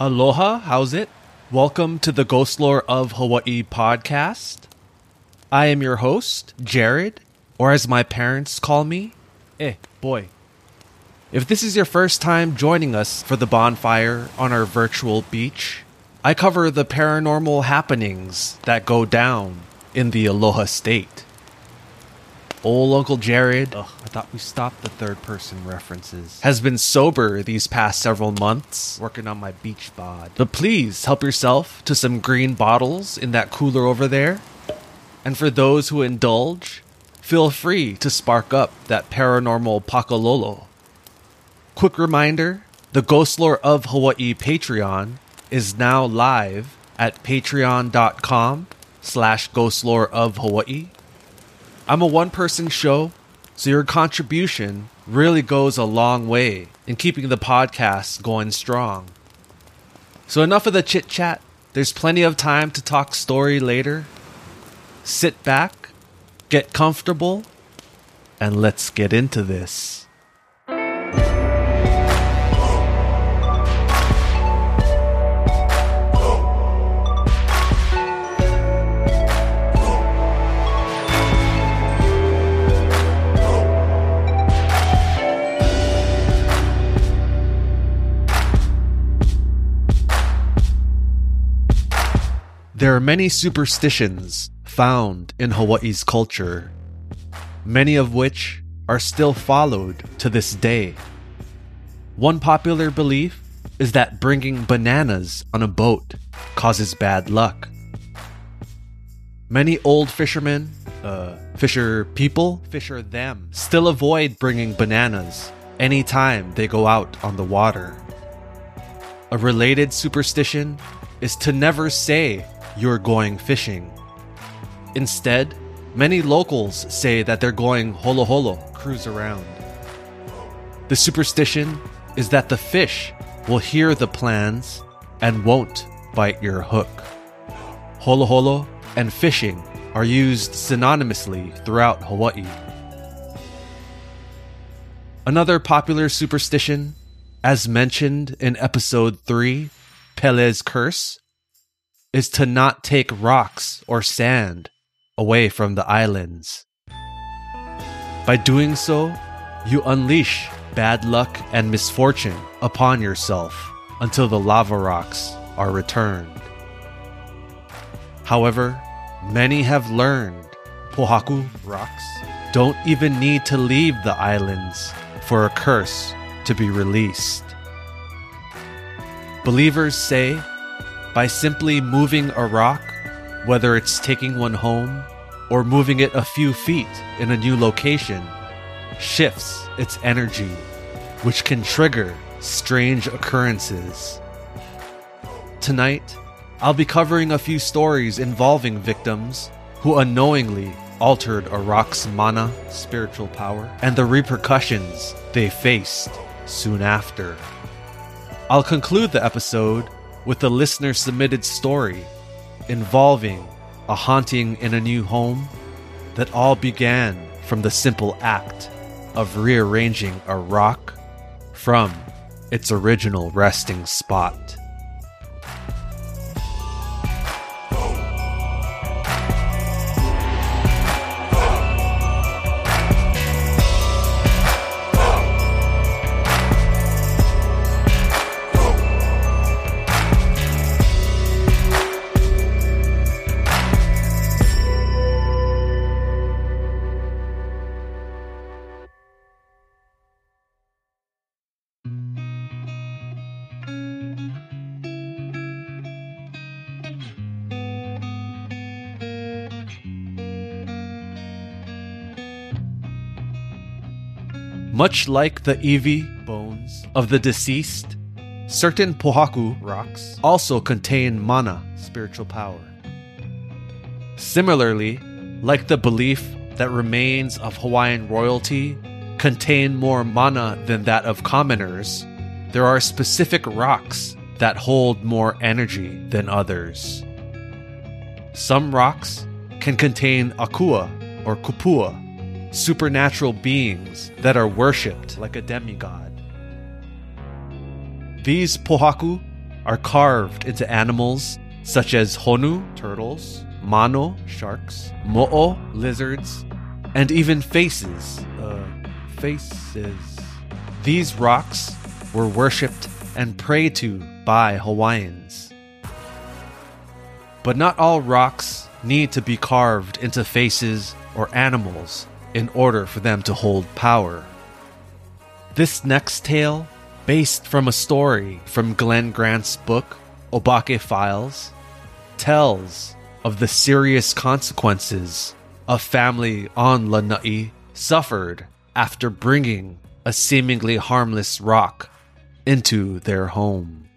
Aloha, how's it? Welcome to the Ghost Lore of Hawaii podcast. I am your host, Jared, or as my parents call me, eh, boy. If this is your first time joining us for the bonfire on our virtual beach, I cover the paranormal happenings that go down in the Aloha state. Old Uncle Jared, ugh, I thought we stopped the third person references, has been sober these past several months, working on my beach bod. But please help yourself to some green bottles in that cooler over there. And for those who indulge, feel free to spark up that paranormal pakalolo. Quick reminder the Ghost Lore of Hawaii Patreon is now live at patreon.com slash ghostlore of Hawaii. I'm a one person show, so your contribution really goes a long way in keeping the podcast going strong. So, enough of the chit chat. There's plenty of time to talk story later. Sit back, get comfortable, and let's get into this. There are many superstitions found in Hawaii's culture, many of which are still followed to this day. One popular belief is that bringing bananas on a boat causes bad luck. Many old fishermen, uh, fisher people, fisher them, still avoid bringing bananas anytime they go out on the water. A related superstition is to never say you're going fishing. Instead, many locals say that they're going holo holo, cruise around. The superstition is that the fish will hear the plans and won't bite your hook. Holo holo and fishing are used synonymously throughout Hawaii. Another popular superstition, as mentioned in episode 3, Pele's Curse, is to not take rocks or sand away from the islands. By doing so, you unleash bad luck and misfortune upon yourself until the lava rocks are returned. However, many have learned pohaku rocks don't even need to leave the islands for a curse to be released. Believers say by simply moving a rock, whether it's taking one home or moving it a few feet in a new location, shifts its energy, which can trigger strange occurrences. Tonight, I'll be covering a few stories involving victims who unknowingly altered a rock's mana, spiritual power, and the repercussions they faced soon after. I'll conclude the episode with a listener submitted story involving a haunting in a new home that all began from the simple act of rearranging a rock from its original resting spot. Much like the iwi bones of the deceased, certain pohaku rocks also contain mana, spiritual power. Similarly, like the belief that remains of Hawaiian royalty contain more mana than that of commoners, there are specific rocks that hold more energy than others. Some rocks can contain akua or kupua, supernatural beings that are worshipped like a demigod. These pohaku are carved into animals such as honu, turtles, mano, sharks, mo'o, lizards, and even faces, uh, faces. These rocks were worshipped and prayed to by Hawaiians. But not all rocks need to be carved into faces or animals in order for them to hold power. This next tale, based from a story from Glen Grant's book, Obake Files, tells of the serious consequences a family on Lanai suffered after bringing a seemingly harmless rock into their home.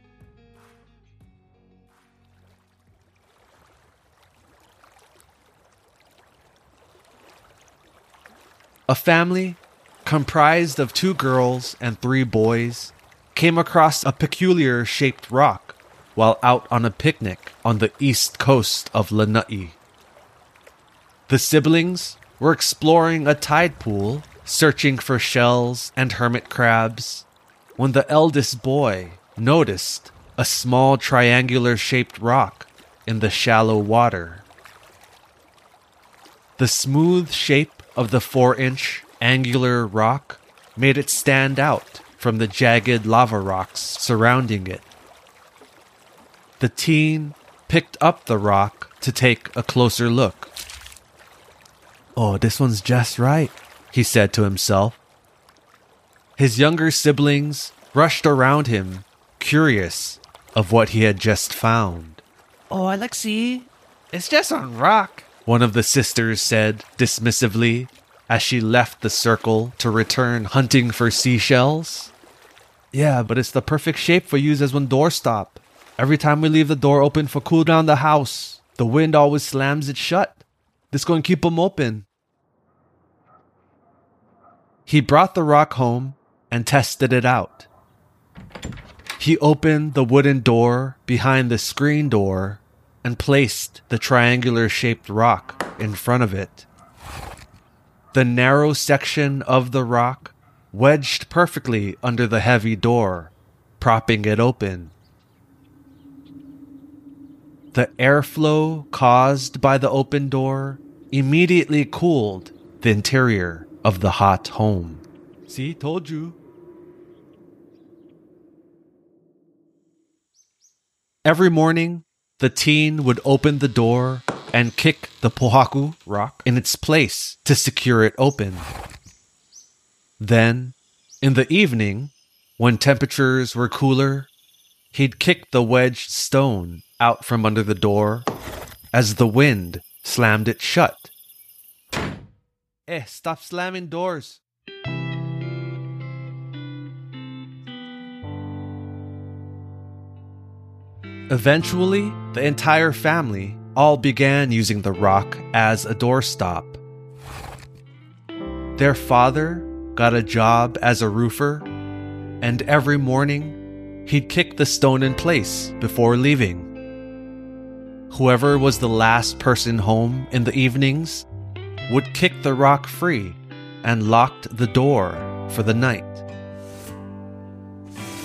A family comprised of two girls and three boys came across a peculiar shaped rock while out on a picnic on the east coast of Lanai. The siblings were exploring a tide pool, searching for shells and hermit crabs, when the eldest boy noticed a small triangular shaped rock in the shallow water. The smooth shape of the four inch angular rock made it stand out from the jagged lava rocks surrounding it. The teen picked up the rock to take a closer look. Oh, this one's just right, he said to himself. His younger siblings rushed around him, curious of what he had just found. Oh, Alexi, it's just on rock, one of the sisters said dismissively as she left the circle to return hunting for seashells. Yeah, but it's the perfect shape for use as one doorstop. Every time we leave the door open for cool down the house, the wind always slams it shut. This to keep 'em open. He brought the rock home and tested it out. He opened the wooden door behind the screen door and placed the triangular shaped rock in front of it. The narrow section of the rock wedged perfectly under the heavy door, propping it open. The airflow caused by the open door immediately cooled the interior of the hot home. See, told you. Every morning, the teen would open the door and kick the pohaku rock in its place to secure it open. Then, in the evening, when temperatures were cooler, he'd kick the wedged stone out from under the door as the wind slammed it shut. Eh, stop slamming doors. Eventually, the entire family all began using the rock as a doorstop. Their father got a job as a roofer, and every morning he'd kick the stone in place before leaving. Whoever was the last person home in the evenings would kick the rock free and locked the door for the night.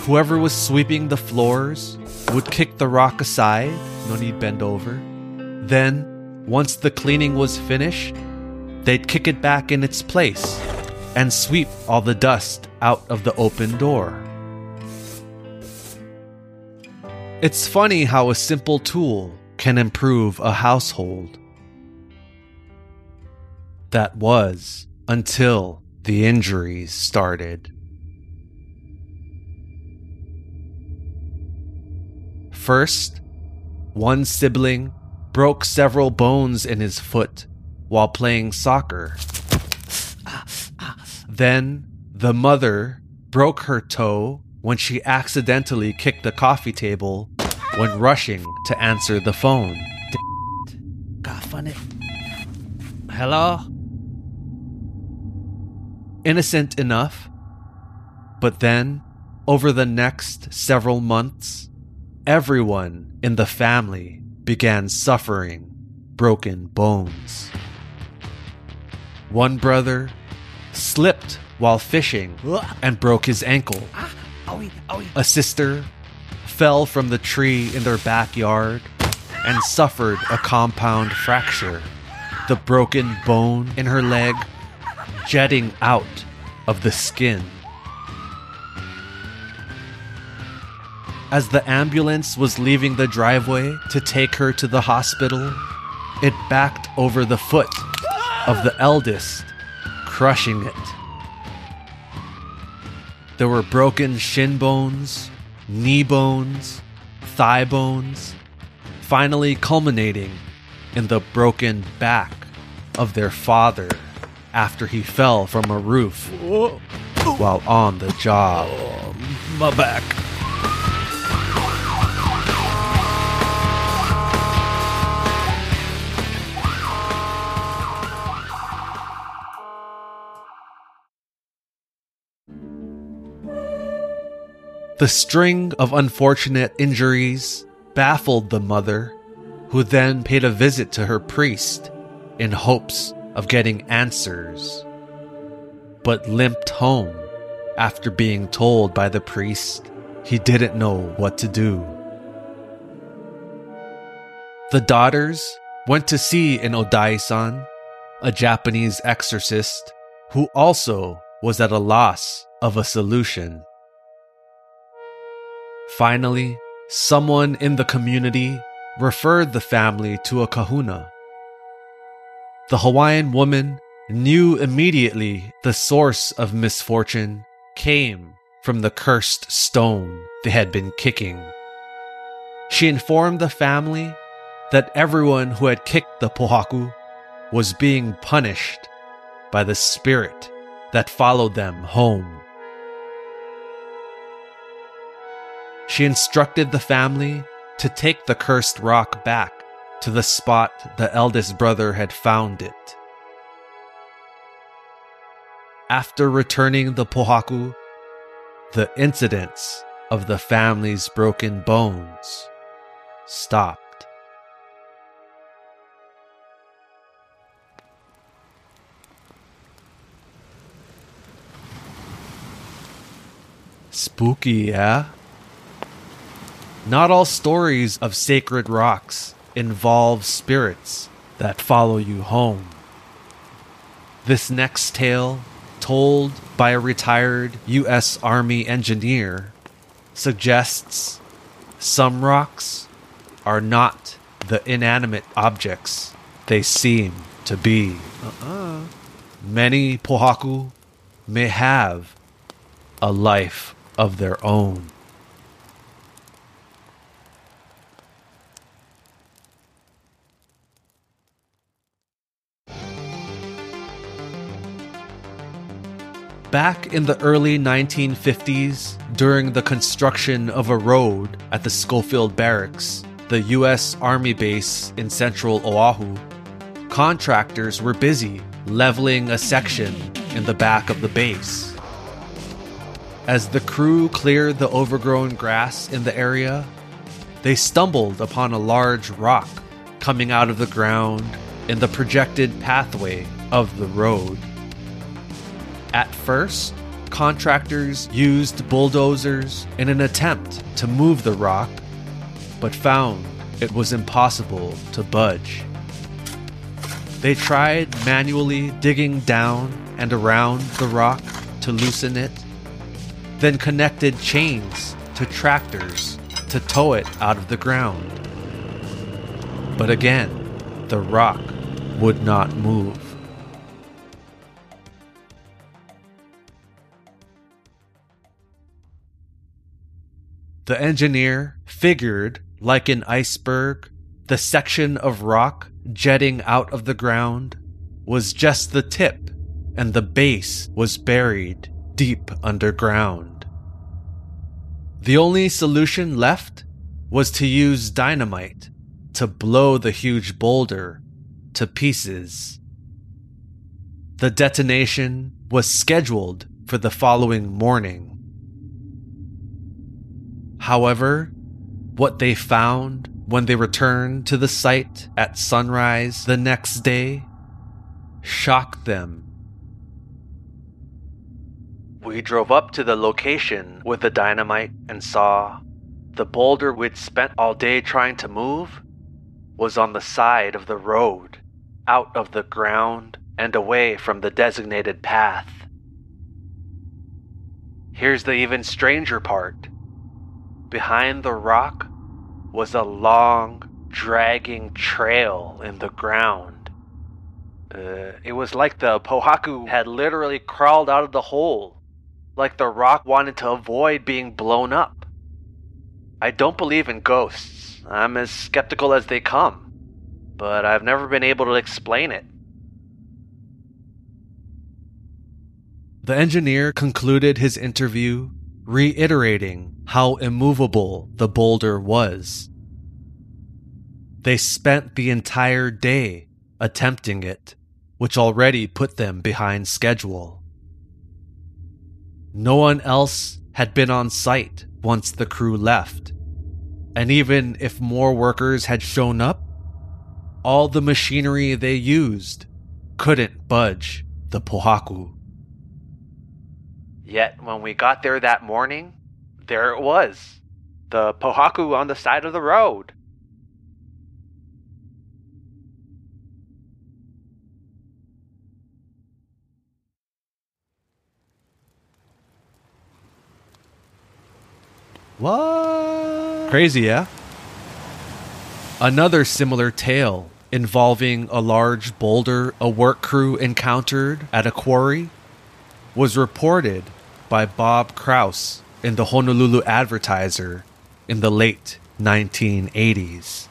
Whoever was sweeping the floors would kick the rock aside, no need bend over. Then, once the cleaning was finished, they'd kick it back in its place and sweep all the dust out of the open door. It's funny how a simple tool can improve a household. That was until the injuries started. First, one sibling broke several bones in his foot while playing soccer. Then, the mother broke her toe when she accidentally kicked the coffee table when rushing to answer the phone. God, funny. Hello? Innocent enough. But then, over the next several months, everyone in the family began suffering broken bones. One brother slipped while fishing and broke his ankle. A sister fell from the tree in their backyard and suffered a compound fracture, the broken bone in her leg jetting out of the skin. As the ambulance was leaving the driveway to take her to the hospital, it backed over the foot of the eldest, crushing it. There were broken shin bones, knee bones, thigh bones, finally culminating in the broken back of their father after he fell from a roof while on the job. My back. The string of unfortunate injuries baffled the mother, who then paid a visit to her priest in hopes of getting answers, but limped home after being told by the priest he didn't know what to do. The daughters went to see an Odai-san, a Japanese exorcist, who also was at a loss of a solution. Finally, someone in the community referred the family to a kahuna. The Hawaiian woman knew immediately the source of misfortune came from the cursed stone they had been kicking. She informed the family that everyone who had kicked the pohaku was being punished by the spirit that followed them home. She instructed the family to take the cursed rock back to the spot the eldest brother had found it. After returning the pohaku, the incidents of the family's broken bones stopped. Spooky, yeah? Not all stories of sacred rocks involve spirits that follow you home. This next tale, told by a retired U.S. Army engineer, suggests some rocks are not the inanimate objects they seem to be. Uh-uh. Many pohaku may have a life of their own. Back in the early 1950s, during the construction of a road at the Schofield Barracks, the U.S. Army base in central Oahu, contractors were busy leveling a section in the back of the base. As the crew cleared the overgrown grass in the area, they stumbled upon a large rock coming out of the ground in the projected pathway of the road. At first, contractors used bulldozers in an attempt to move the rock, but found it was impossible to budge. They tried manually digging down and around the rock to loosen it, then connected chains to tractors to tow it out of the ground. But again, the rock would not move. The engineer figured, like an iceberg, the section of rock jetting out of the ground was just the tip, and the base was buried deep underground. The only solution left was to use dynamite to blow the huge boulder to pieces. The detonation was scheduled for the following morning. However, what they found when they returned to the site at sunrise the next day shocked them. We drove up to the location with the dynamite and saw the boulder we'd spent all day trying to move was on the side of the road, out of the ground and away from the designated path. Here's the even stranger part. Behind the rock was a long, dragging trail in the ground. Uh, it was like the Pohaku had literally crawled out of the hole, like the rock wanted to avoid being blown up. I don't believe in ghosts. I'm as skeptical as they come, but I've never been able to explain it. The engineer concluded his interview reiterating how immovable the boulder was. They spent the entire day attempting it, which already put them behind schedule. No one else had been on site once the crew left, and even if more workers had shown up, all the machinery they used couldn't budge the Pohaku. Yet when we got there that morning, there it was the Pohaku on the side of the road. What? Crazy, yeah? Another similar tale involving a large boulder a work crew encountered at a quarry was reported by Bob Krauss in the Honolulu Advertiser in the late 1980s.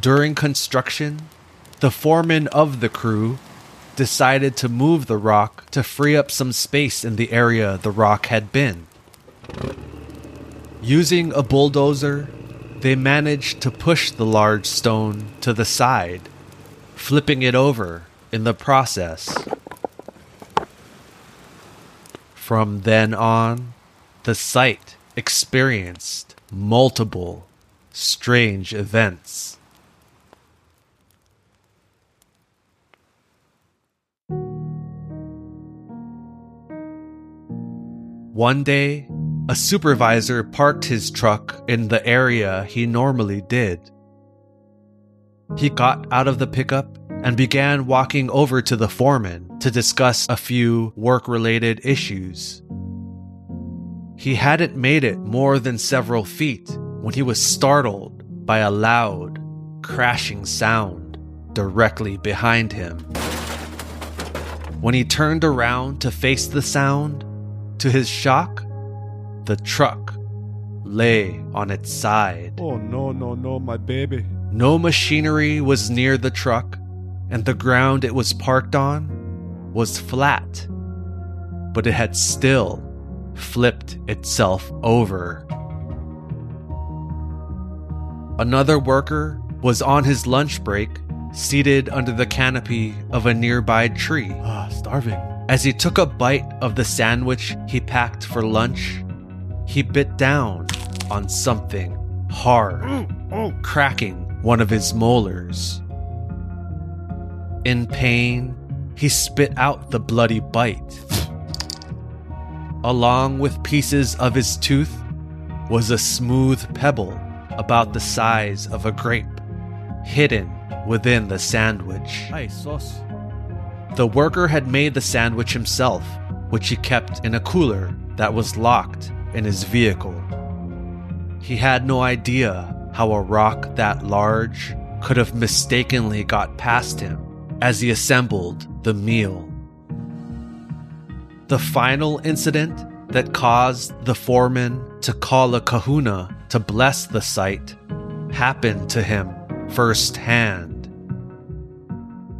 During construction, the foreman of the crew decided to move the rock to free up some space in the area the rock had been. Using a bulldozer, they managed to push the large stone to the side, flipping it over in the process. From then on, the site experienced multiple strange events. One day, a supervisor parked his truck in the area he normally did. He got out of the pickup and began walking over to the foreman to discuss a few work related issues. He hadn't made it more than several feet when he was startled by a loud, crashing sound directly behind him. When he turned around to face the sound, to his shock, the truck lay on its side. Oh no, no, no, my baby. No machinery was near the truck, and the ground it was parked on was flat. But it had still flipped itself over. Another worker was on his lunch break, seated under the canopy of a nearby tree. Ah, starving. As he took a bite of the sandwich he packed for lunch, he bit down on something hard, Oh, cracking one of his molars. In pain, he spit out the bloody bite. Along with pieces of his tooth was a smooth pebble about the size of a grape, hidden within the sandwich. The worker had made the sandwich himself, which he kept in a cooler that was locked in his vehicle. He had no idea how a rock that large could have mistakenly got past him as he assembled the meal. The final incident that caused the foreman to call a kahuna to bless the site happened to him firsthand.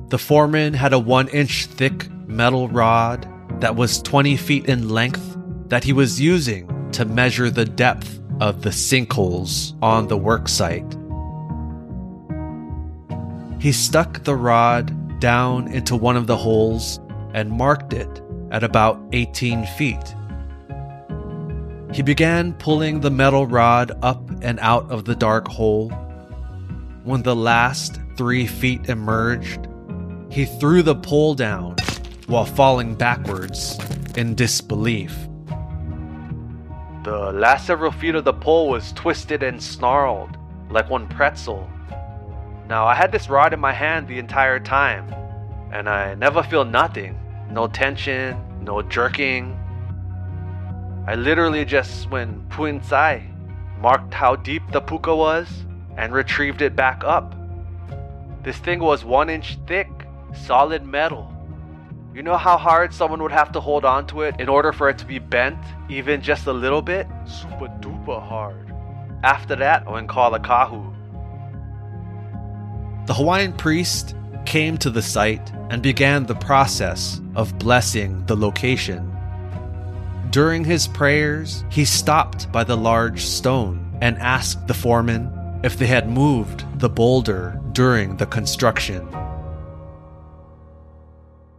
The foreman had a one inch thick metal rod that was 20 feet in length that he was using to measure the depth of the sinkholes on the worksite. He stuck the rod down into one of the holes and marked it at about 18 feet. He began pulling the metal rod up and out of the dark hole. When the last three feet emerged, he threw the pole down while falling backwards in disbelief. The last several feet of the pole was twisted and snarled, like one pretzel. Now, I had this rod in my hand the entire time, and I never feel nothing. No tension, no jerking. I literally just went pu inside, marked how deep the puka was, and retrieved it back up. This thing was one inch thick, solid metal. You know how hard someone would have to hold on to it in order for it to be bent, even just a little bit? Super duper hard. After that, I went call a kahu. The Hawaiian priest came to the site and began the process of blessing the location. During his prayers, he stopped by the large stone and asked the foreman if they had moved the boulder during the construction.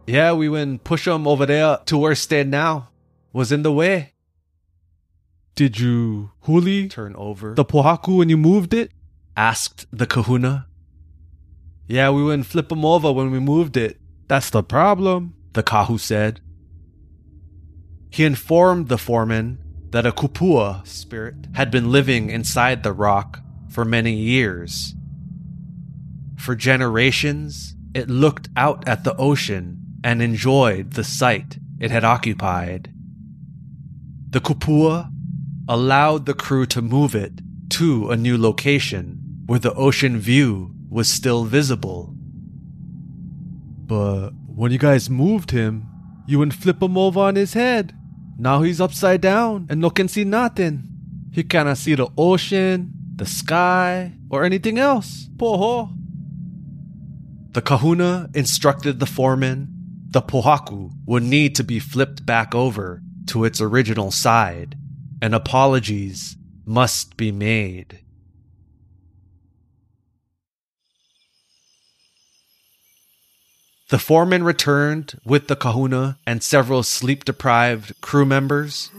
Yeah, we went push 'em over there to where stand now. Was in the way. Did you huli Turn over. the pohaku when you moved it? asked the kahuna. Yeah, we went flip 'em over when we moved it, That's the problem. the kahu said. He informed the foreman that a kupua spirit had been living inside the rock for many years. For generations, it looked out at the ocean and enjoyed the site it had occupied. The kupua allowed the crew to move it to a new location where the ocean view was still visible. But when you guys moved him, you would flip him over on his head. Now he's upside down and no can see nothing. He cannot see the ocean, the sky, or anything else. Poho. The kahuna instructed the foreman the pohaku would need to be flipped back over to its original side, and apologies must be made. The foreman returned with the kahuna and several sleep deprived crew members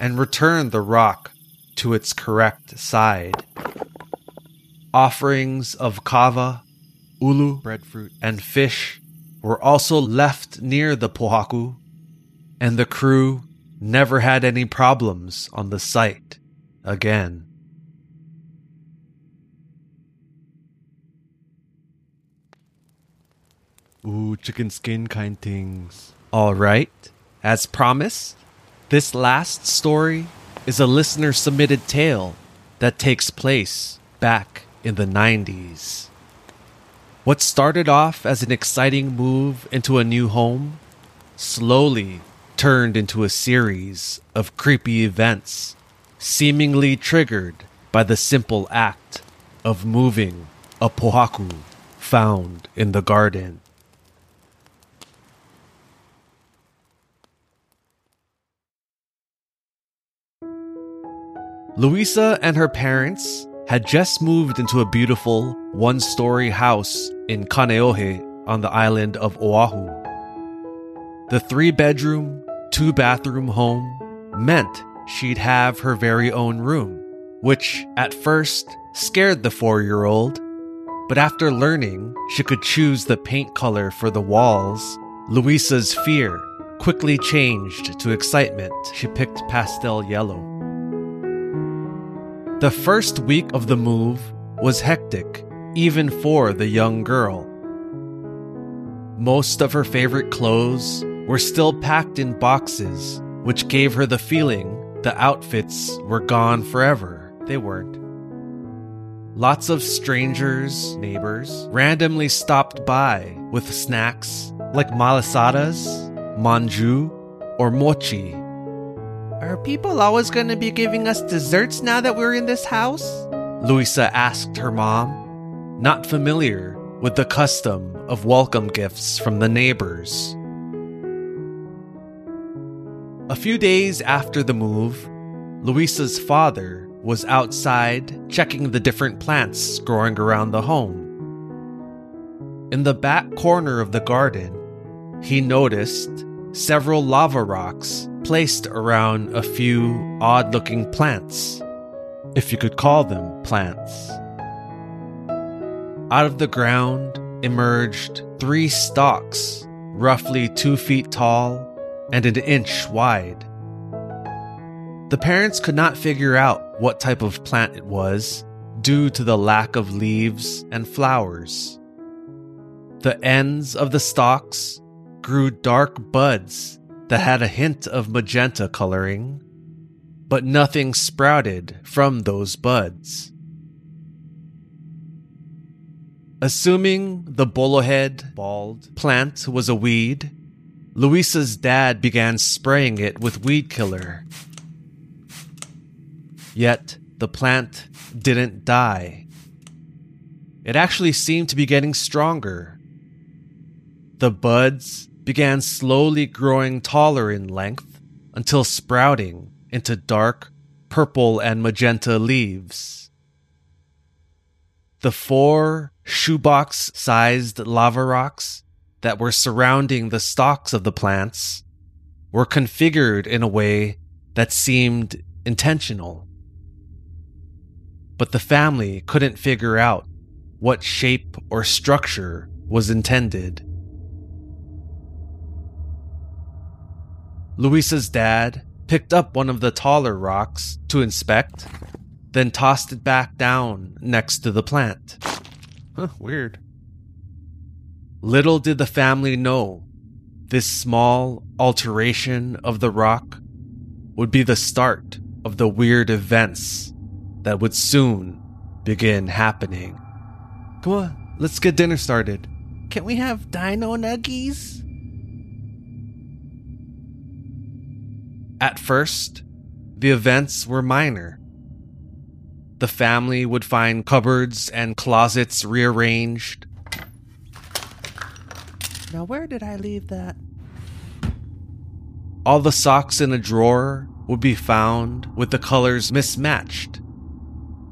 and returned the rock to its correct side. Offerings of kava, ulu, Breadfruit. and fish were also left near the pohaku, and the crew never had any problems on the site again. Ooh, chicken skin kind things. All right, as promised, this last story is a listener submitted tale that takes place back in the 90s. What started off as an exciting move into a new home slowly turned into a series of creepy events, seemingly triggered by the simple act of moving a pohaku found in the garden. Louisa and her parents had just moved into a beautiful one story house in Kaneohe on the island of Oahu. The three bedroom, two bathroom home meant she'd have her very own room, which at first scared the four year old. But after learning she could choose the paint color for the walls, Louisa's fear quickly changed to excitement. She picked pastel yellow. The first week of the move was hectic, even for the young girl. Most of her favorite clothes were still packed in boxes, which gave her the feeling the outfits were gone forever. They weren't. Lots of strangers, neighbors, randomly stopped by with snacks like malasadas, manju, or mochi. Are people always going to be giving us desserts now that we're in this house? Luisa asked her mom, not familiar with the custom of welcome gifts from the neighbors. A few days after the move, Luisa's father was outside checking the different plants growing around the home. In the back corner of the garden, he noticed several lava rocks placed around a few odd looking plants, if you could call them plants. Out of the ground emerged three stalks, roughly two feet tall and an inch wide. The parents could not figure out what type of plant it was due to the lack of leaves and flowers. The ends of the stalks grew dark buds that had a hint of magenta coloring, but nothing sprouted from those buds. Assuming the bolohead bald plant was a weed, Luisa's dad began spraying it with weed killer. Yet the plant didn't die. It actually seemed to be getting stronger. The buds began slowly growing taller in length until sprouting into dark purple and magenta leaves. The four shoebox sized lava rocks that were surrounding the stalks of the plants were configured in a way that seemed intentional. But the family couldn't figure out what shape or structure was intended. Luisa's dad picked up one of the taller rocks to inspect, then tossed it back down next to the plant. Huh, weird. Little did the family know this small alteration of the rock would be the start of the weird events that would soon begin happening. Come on, let's get dinner started. Can we have dino nuggies? At first, the events were minor. The family would find cupboards and closets rearranged. Now, where did I leave that? All the socks in a drawer would be found with the colors mismatched.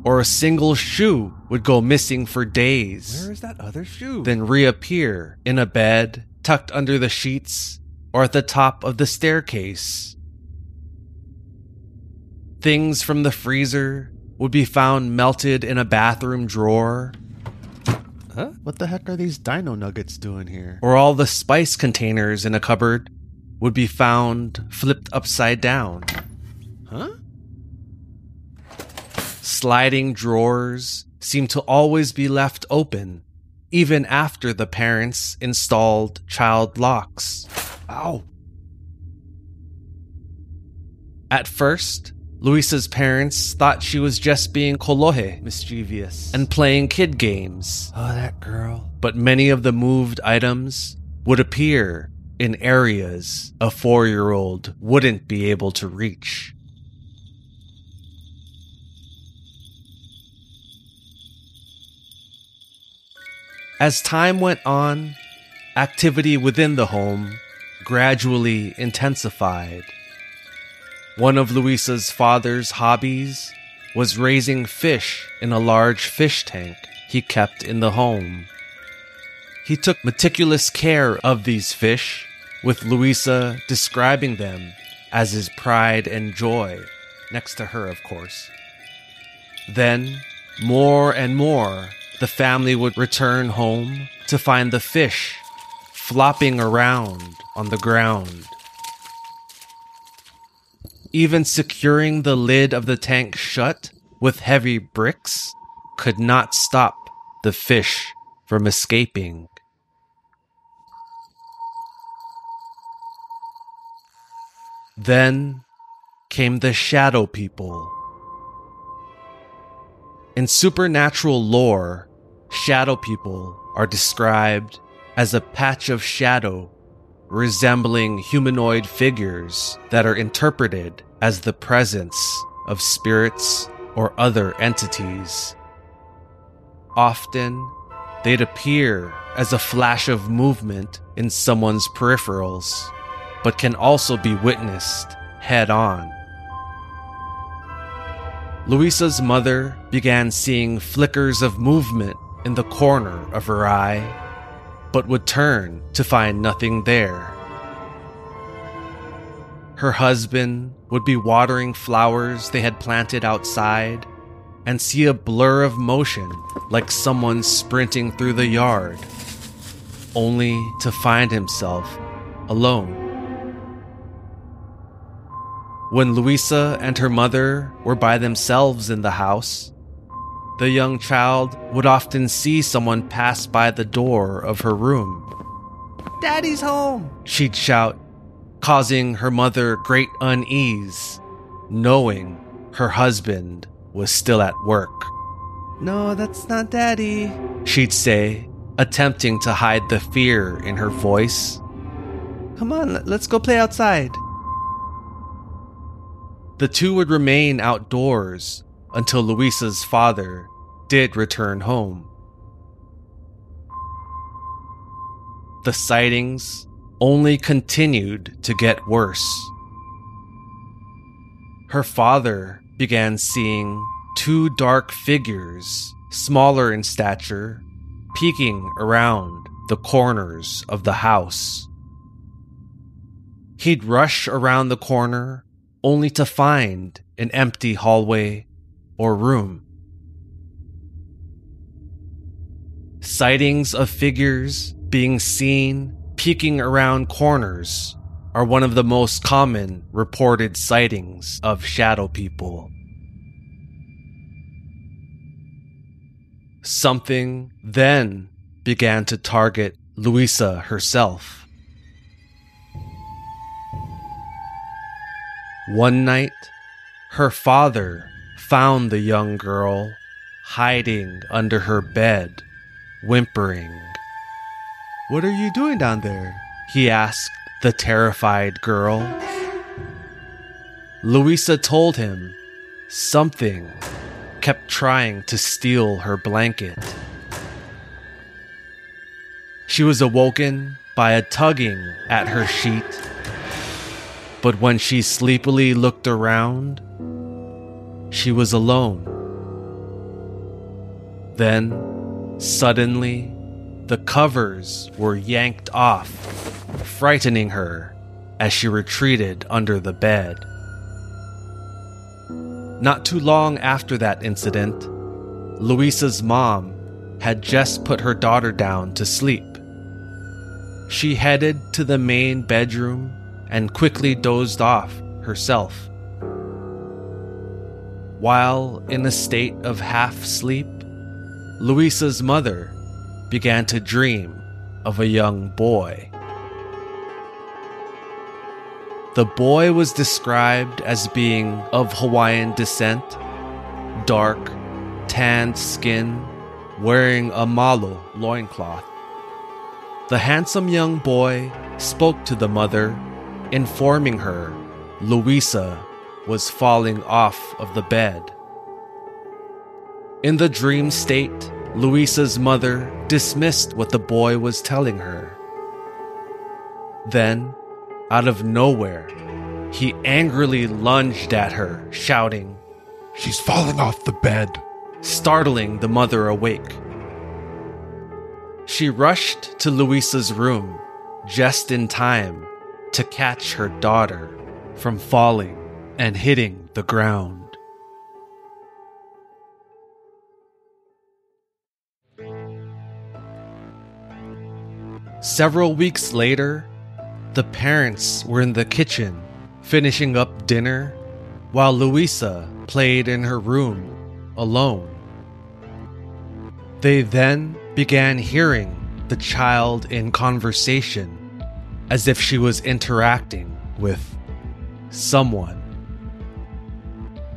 Or a single shoe would go missing for days. Where is that other shoe? Then reappear in a bed, tucked under the sheets, or at the top of the staircase. Things from the freezer would be found melted in a bathroom drawer. Huh? What the heck are these dino nuggets doing here? Or all the spice containers in a cupboard would be found flipped upside down. Huh? Sliding drawers seem to always be left open, even after the parents installed child locks. Ow. At first, Luisa's parents thought she was just being kolohe, Mischievous. and playing kid games. oh, that girl. But many of the moved items would appear in areas a four year old wouldn't be able to reach. As time went on, activity within the home gradually intensified. One of Luisa's father's hobbies was raising fish in a large fish tank he kept in the home. He took meticulous care of these fish, with Luisa describing them as his pride and joy, next to her, of course. Then, more and more, the family would return home to find the fish flopping around on the ground. Even securing the lid of the tank shut with heavy bricks could not stop the fish from escaping. Then came the shadow people. In supernatural lore, shadow people are described as a patch of shadow resembling humanoid figures that are interpreted as the presence of spirits or other entities. Often, they'd appear as a flash of movement in someone's peripherals, but can also be witnessed head on. Luisa's mother began seeing flickers of movement in the corner of her eye, but would turn to find nothing there. Her husband would be watering flowers they had planted outside and see a blur of motion like someone sprinting through the yard, only to find himself alone. when Louisa and her mother were by themselves in the house, the young child would often see someone pass by the door of her room. Daddy's home! She'd shout, causing her mother great unease, knowing her husband was still at work. No, that's not Daddy, she'd say, attempting to hide the fear in her voice. Come on, let's go play outside. The two would remain outdoors until Louisa's father did return home. The sightings only continued to get worse. Her father began seeing two dark figures, smaller in stature, peeking around the corners of the house. He'd rush around the corner only to find an empty hallway or room. Sightings of figures being seen peeking around corners are one of the most common reported sightings of shadow people. Something then began to target Louisa herself. One night, her father found the young girl hiding under her bed, whimpering. What are you doing down there? He asked the terrified girl. Louisa told him something kept trying to steal her blanket. She was awoken by a tugging at her sheet, but when she sleepily looked around, she was alone. Then, suddenly, the covers were yanked off, frightening her as she retreated under the bed. Not too long after that incident, Louisa's mom had just put her daughter down to sleep. She headed to the main bedroom and quickly dozed off herself. While in a state of half sleep, Louisa's mother began to dream of a young boy. The boy was described as being of Hawaiian descent, dark, tanned skin, wearing a malo loincloth. The handsome young boy spoke to the mother, informing her Louisa was falling off of the bed. In the dream state, Louisa's mother dismissed what the boy was telling her. Then, out of nowhere, he angrily lunged at her, shouting, She's falling off the bed, startling the mother awake. She rushed to Louisa's room just in time to catch her daughter from falling and hitting the ground. Several weeks later, the parents were in the kitchen finishing up dinner while Louisa played in her room alone. They then began hearing the child in conversation as if she was interacting with someone.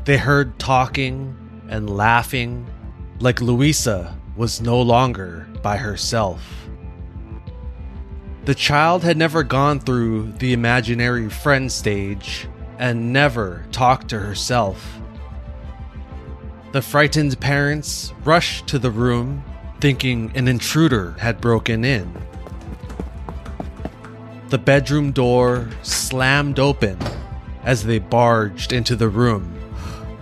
They heard talking and laughing like Louisa was no longer by herself. The child had never gone through the imaginary friend stage and never talked to herself. The frightened parents rushed to the room, thinking an intruder had broken in. The bedroom door slammed open as they barged into the room,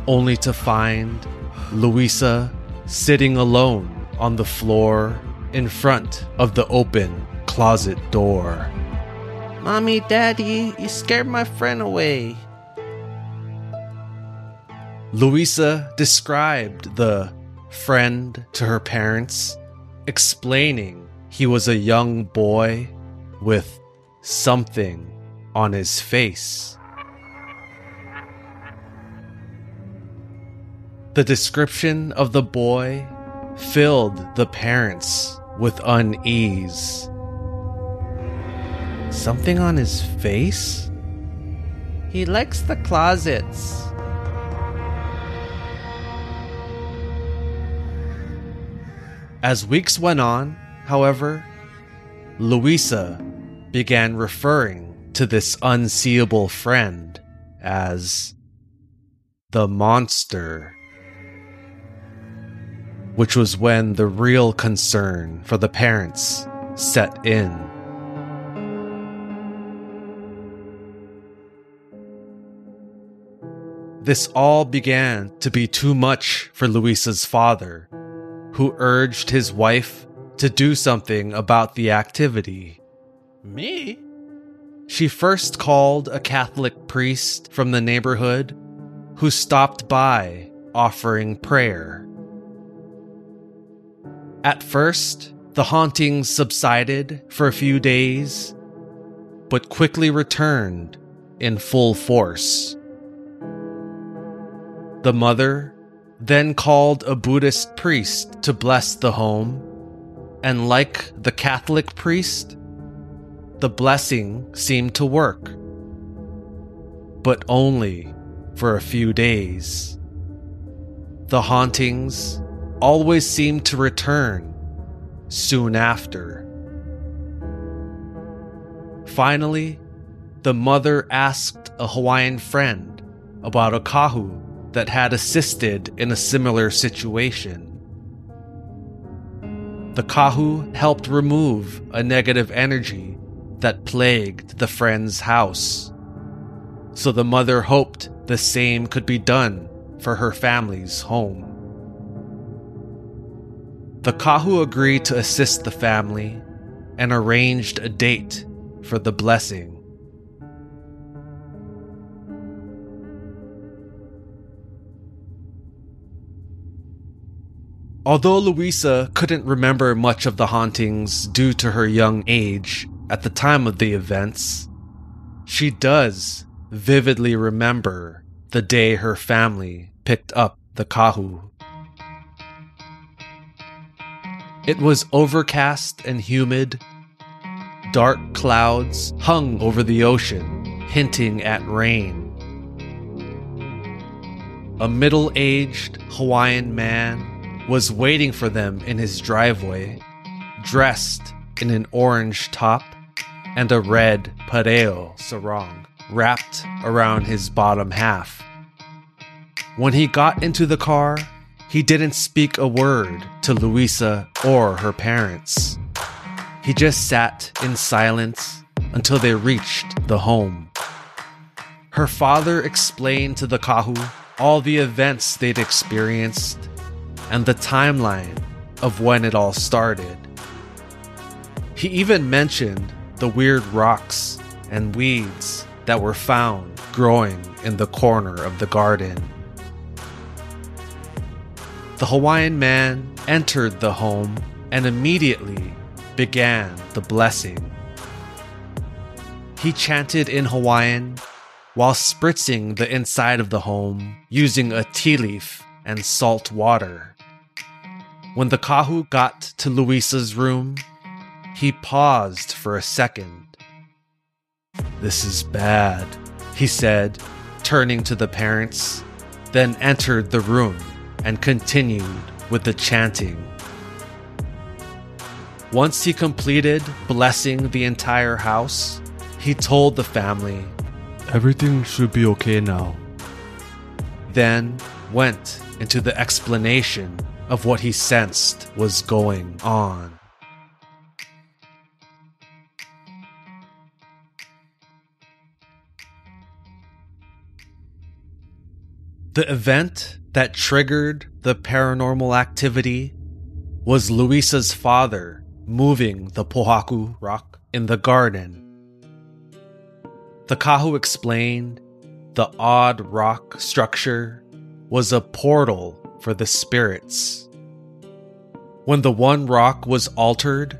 only to find Louisa sitting alone on the floor in front of the open closet door. Mommy, Daddy, you scared my friend away. Louisa described the friend to her parents, explaining he was a young boy with something on his face. The description of the boy filled the parents with unease. Something on his face? He likes the closets. As weeks went on, however, Louisa began referring to this unseeable friend as the monster. Which was when the real concern for the parents set in. This all began to be too much for Luisa's father, who urged his wife to do something about the activity. Me? She first called a Catholic priest from the neighborhood who stopped by offering prayer. At first, the hauntings subsided for a few days, but quickly returned in full force. The mother then called a Buddhist priest to bless the home, and like the Catholic priest, the blessing seemed to work. But only for a few days. The hauntings always seemed to return soon after. Finally, the mother asked a Hawaiian friend about a kahu that had assisted in a similar situation. The kahu helped remove a negative energy that plagued the friend's house. So the mother hoped the same could be done for her family's home. The Kahu agreed to assist the family and arranged a date for the blessing. Although Louisa couldn't remember much of the hauntings due to her young age at the time of the events, she does vividly remember the day her family picked up the Kahu. It was overcast and humid. Dark clouds hung over the ocean, hinting at rain. A middle aged Hawaiian man was waiting for them in his driveway, dressed in an orange top and a red pareo sarong wrapped around his bottom half. When he got into the car, he didn't speak a word to Louisa or her parents. He just sat in silence until they reached the home. Her father explained to the Kahu all the events they'd experienced and the timeline of when it all started. He even mentioned the weird rocks and weeds that were found growing in the corner of the garden. The Hawaiian man entered the home and immediately began the blessing. He chanted in Hawaiian while spritzing the inside of the home using a ti leaf and salt water. When the Kahu got to Louisa's room, he paused for a second this is bad, he said, turning to the parents, then entered the room and continued with the chanting. Once he completed blessing the entire house, he told the family, Everything should be okay now. Then went into the explanation of what he sensed was going on. The event that triggered the paranormal activity was Louisa's father moving the Pohaku rock in the garden. The Kahu explained the odd rock structure was a portal for the spirits. When the one rock was altered,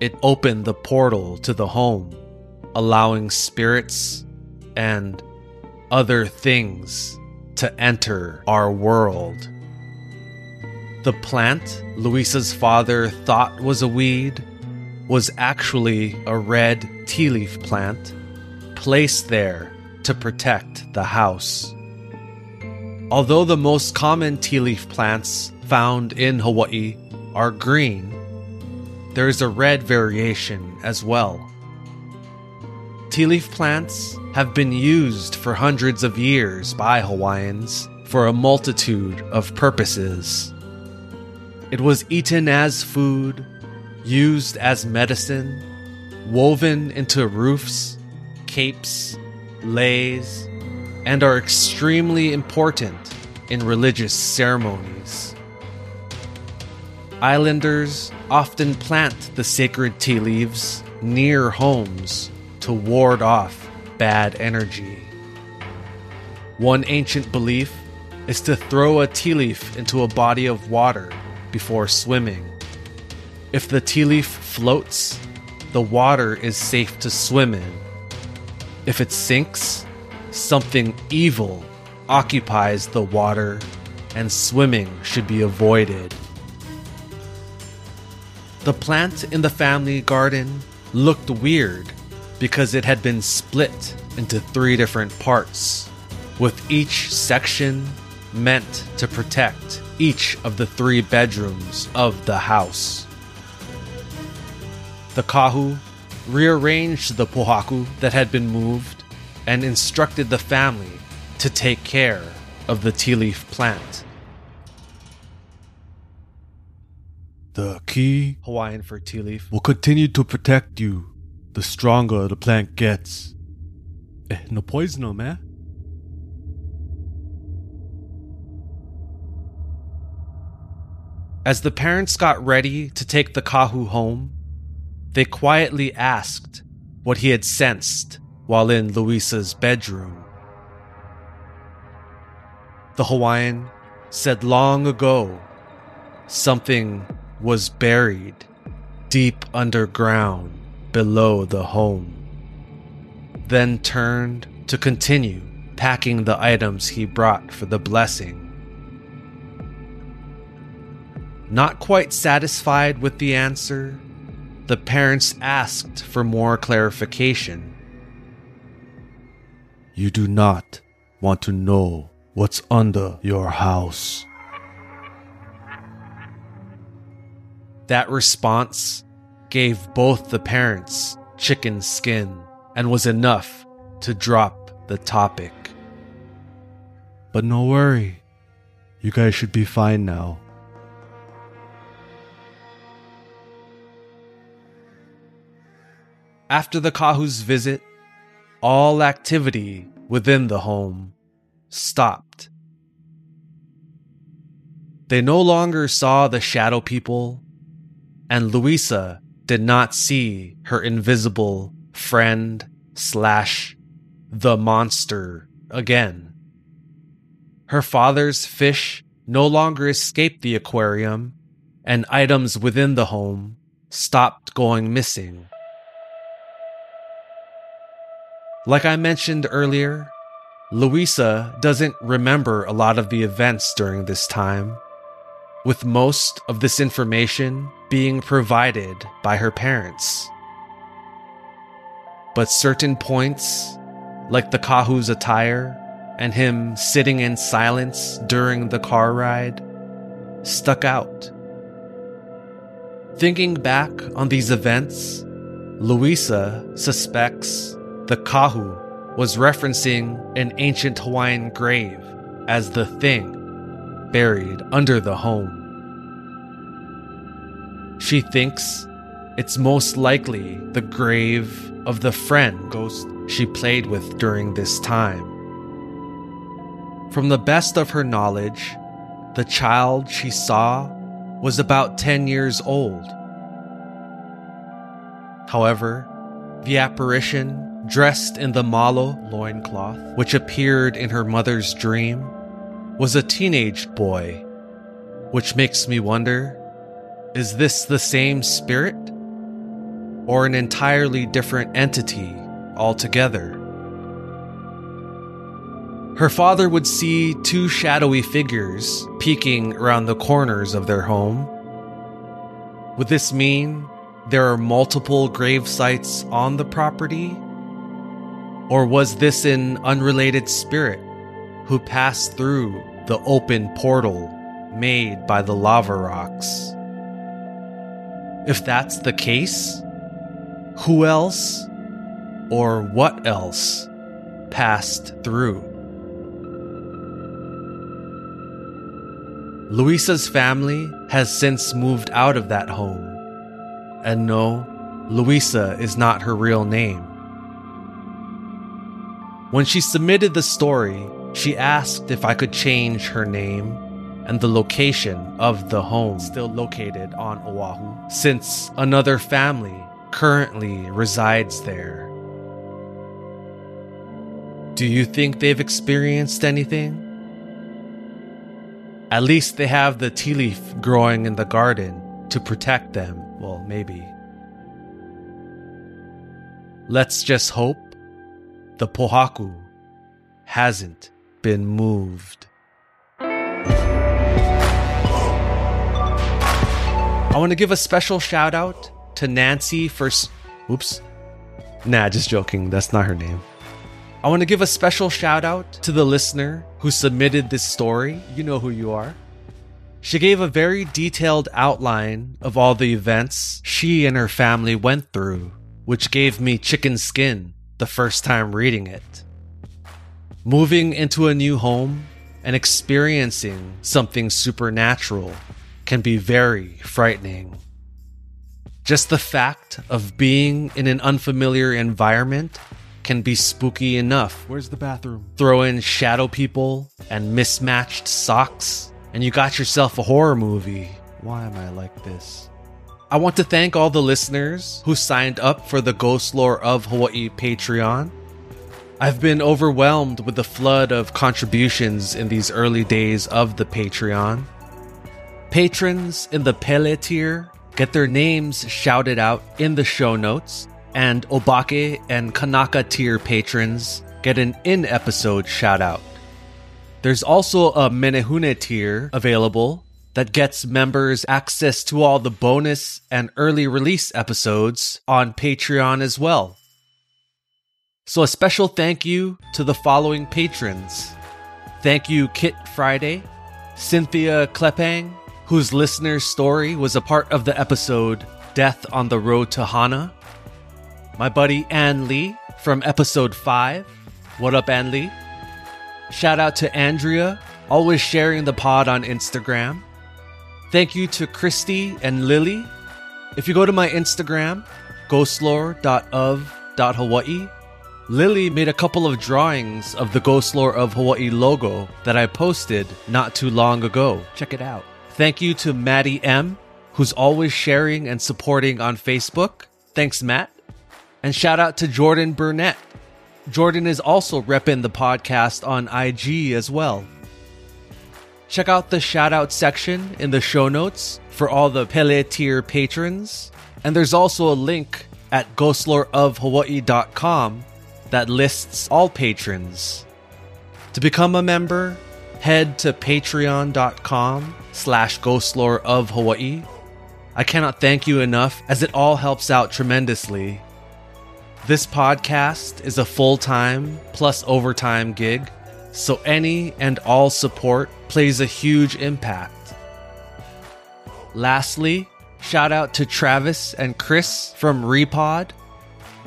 it opened the portal to the home, allowing spirits and other things to enter our world. The plant Luisa's father thought was a weed was actually a red ti leaf plant placed there to protect the house. Although the most common ti leaf plants found in Hawaii are green, there is a red variation as well. Ti leaf plants have been used for hundreds of years by Hawaiians for a multitude of purposes. It was eaten as food, used as medicine, woven into roofs, capes, leis, and are extremely important in religious ceremonies. Islanders often plant the sacred ti leaves near homes to ward off bad energy. One ancient belief is to throw a ti leaf into a body of water before swimming. If the ti leaf floats, the water is safe to swim in. If it sinks, something evil occupies the water and swimming should be avoided. The plant in the family garden looked weird because it had been split into three different parts, with each section meant to protect each of the three bedrooms of the house. The kahu rearranged the pohaku that had been moved and instructed the family to take care of the ti leaf plant. The kī Hawaiian for ti leaf. will continue to protect you the stronger the plant gets. Eh, no poison, no, man. As the parents got ready to take the kahu home, they quietly asked what he had sensed while in Louisa's bedroom. The Hawaiian said long ago something was buried deep underground below the home, then turned to continue packing the items he brought for the blessing. Not quite satisfied with the answer, the parents asked for more clarification. You do not want to know what's under your house. That response gave both the parents chicken skin and was enough to drop the topic. But no worry. You guys should be fine now. After the Kahu's visit, all activity within the home stopped. They no longer saw the shadow people, and Louisa did not see her invisible friend slash the monster again. Her father's fish no longer escaped the aquarium, and items within the home stopped going missing. Like I mentioned earlier, Louisa doesn't remember a lot of the events during this time, with most of this information being provided by her parents. But certain points, like the Kahu's attire and him sitting in silence during the car ride, stuck out. Thinking back on these events, Louisa suspects the Kahu was referencing an ancient Hawaiian grave as the thing buried under the home. She thinks it's most likely the grave of the friend ghost she played with during this time. From the best of her knowledge, the child she saw was about 10 years old. However, the apparition dressed in the malo loincloth, which appeared in her mother's dream, was a teenage boy, which makes me wonder is this the same spirit? Or an entirely different entity altogether? her father would see two shadowy figures peeking around the corners of their home. Would this mean there are multiple grave sites on the property? Or was this an unrelated spirit who passed through the open portal made by the lava rocks? If that's the case, who else or what else passed through? Luisa's family has since moved out of that home. And no, Luisa is not her real name. When she submitted the story, she asked if I could change her name and the location of the home still located on Oahu, since another family currently resides there. Do you think they've experienced anything? At least they have the ti leaf growing in the garden to protect them. Well, maybe. Let's just hope the Pohaku hasn't been moved. I want to give a special shout out to Nancy for. S- Oops. Nah, just joking. That's not her name. I want to give a special shout out to the listener who submitted this story. You know who you are. She gave a very detailed outline of all the events she and her family went through, which gave me chicken skin the first time reading it. Moving into a new home and experiencing something supernatural can be very frightening. Just the fact of being in an unfamiliar environment can be spooky enough. Where's the bathroom? Throw in shadow people and mismatched socks, and you got yourself a horror movie. Why am I like this? I want to thank all the listeners who signed up for the Ghost Lore of Hawaii Patreon. I've been overwhelmed with the flood of contributions in these early days of the Patreon. Patrons in the Pele tier get their names shouted out in the show notes, and Obake and Kanaka tier patrons get an in episode shout out. There's also a Menehune tier available that gets members access to all the bonus and early release episodes on Patreon as well. So, a special thank you to the following patrons. Thank you, Kit Friday, Cynthia Klepang, whose listener's story was a part of the episode Death on the Road to Hana. My buddy Ann Lee from episode 5. What up, Ann Lee? Shout out to Andrea, always sharing the pod on Instagram. Thank you to Christy and Lily. If you go to my Instagram, ghostlore.of.hawaii, Lily made a couple of drawings of the Ghost Lore of Hawaii logo that I posted not too long ago. Check it out. Thank you to Maddie M, who's always sharing and supporting on Facebook. Thanks, Matt. And shout out to Jordan Burnett. Jordan is also repping the podcast on IG as well. Check out the shout out section in the show notes for all the Pele tier patrons. And there's also a link at ghostloreofhawaii.com that lists all patrons. To become a member, head to patreon.com slash ghostlore of Hawaii. I cannot thank you enough as it all helps out tremendously. This podcast is a full time plus overtime gig, so any and all support plays a huge impact. Lastly, shout out to Travis and Chris from Repod.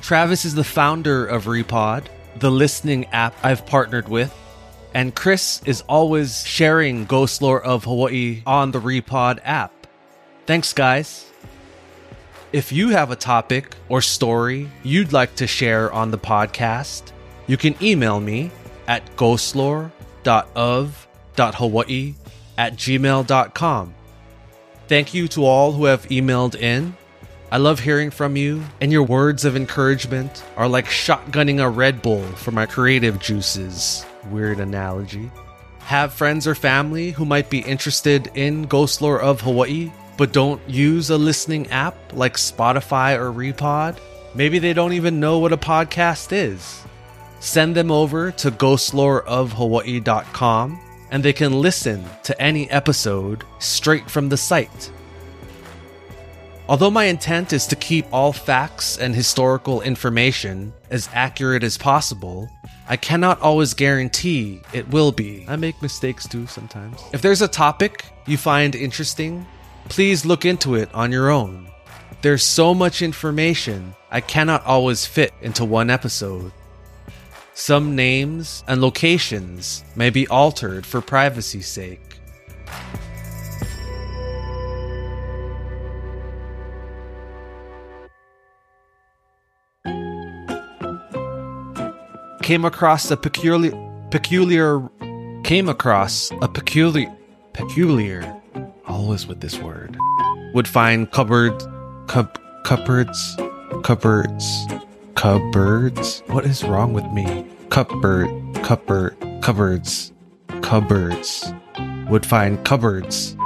Travis is the founder of Repod, the listening app I've partnered with, and Chris is always sharing Ghost Lore of Hawaii on the Repod app. Thanks, guys. If you have a topic or story you'd like to share on the podcast, you can email me at ghostlore.of.hawaii at gmail.com. Thank you to all who have emailed in. I love hearing from you, and your words of encouragement are like shotgunning a Red Bull for my creative juices. Weird analogy. Have friends or family who might be interested in Ghost Lore of Hawaii, but don't use a listening app like Spotify or Repod? Maybe they don't even know what a podcast is. send them over to ghostloreofhawaii.com and they can listen to any episode straight from the site. Although my intent is to keep all facts and historical information as accurate as possible, I cannot always guarantee it will be. I make mistakes too sometimes. If there's a topic you find interesting, please look into it on your own. There's so much information I cannot always fit into one episode. Some names and locations may be altered for privacy's sake. Came across a peculiar peculiar came across a peculiar peculiar always with this word would find cupboard cup cupboards cupboards cupboards. What is wrong with me? Cupboard cupboard cupboards cupboards. Would find cupboards.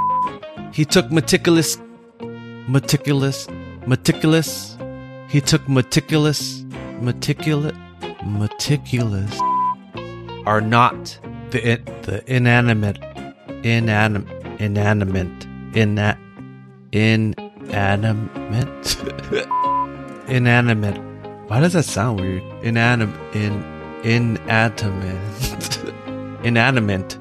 He took meticulous meticulous meticulous. He took meticulous meticulous meticulous are not the the inanimate inanim inanimate ina, inanimate? Inanimate. Why does that sound weird? Inanim in inanimate. Inanimate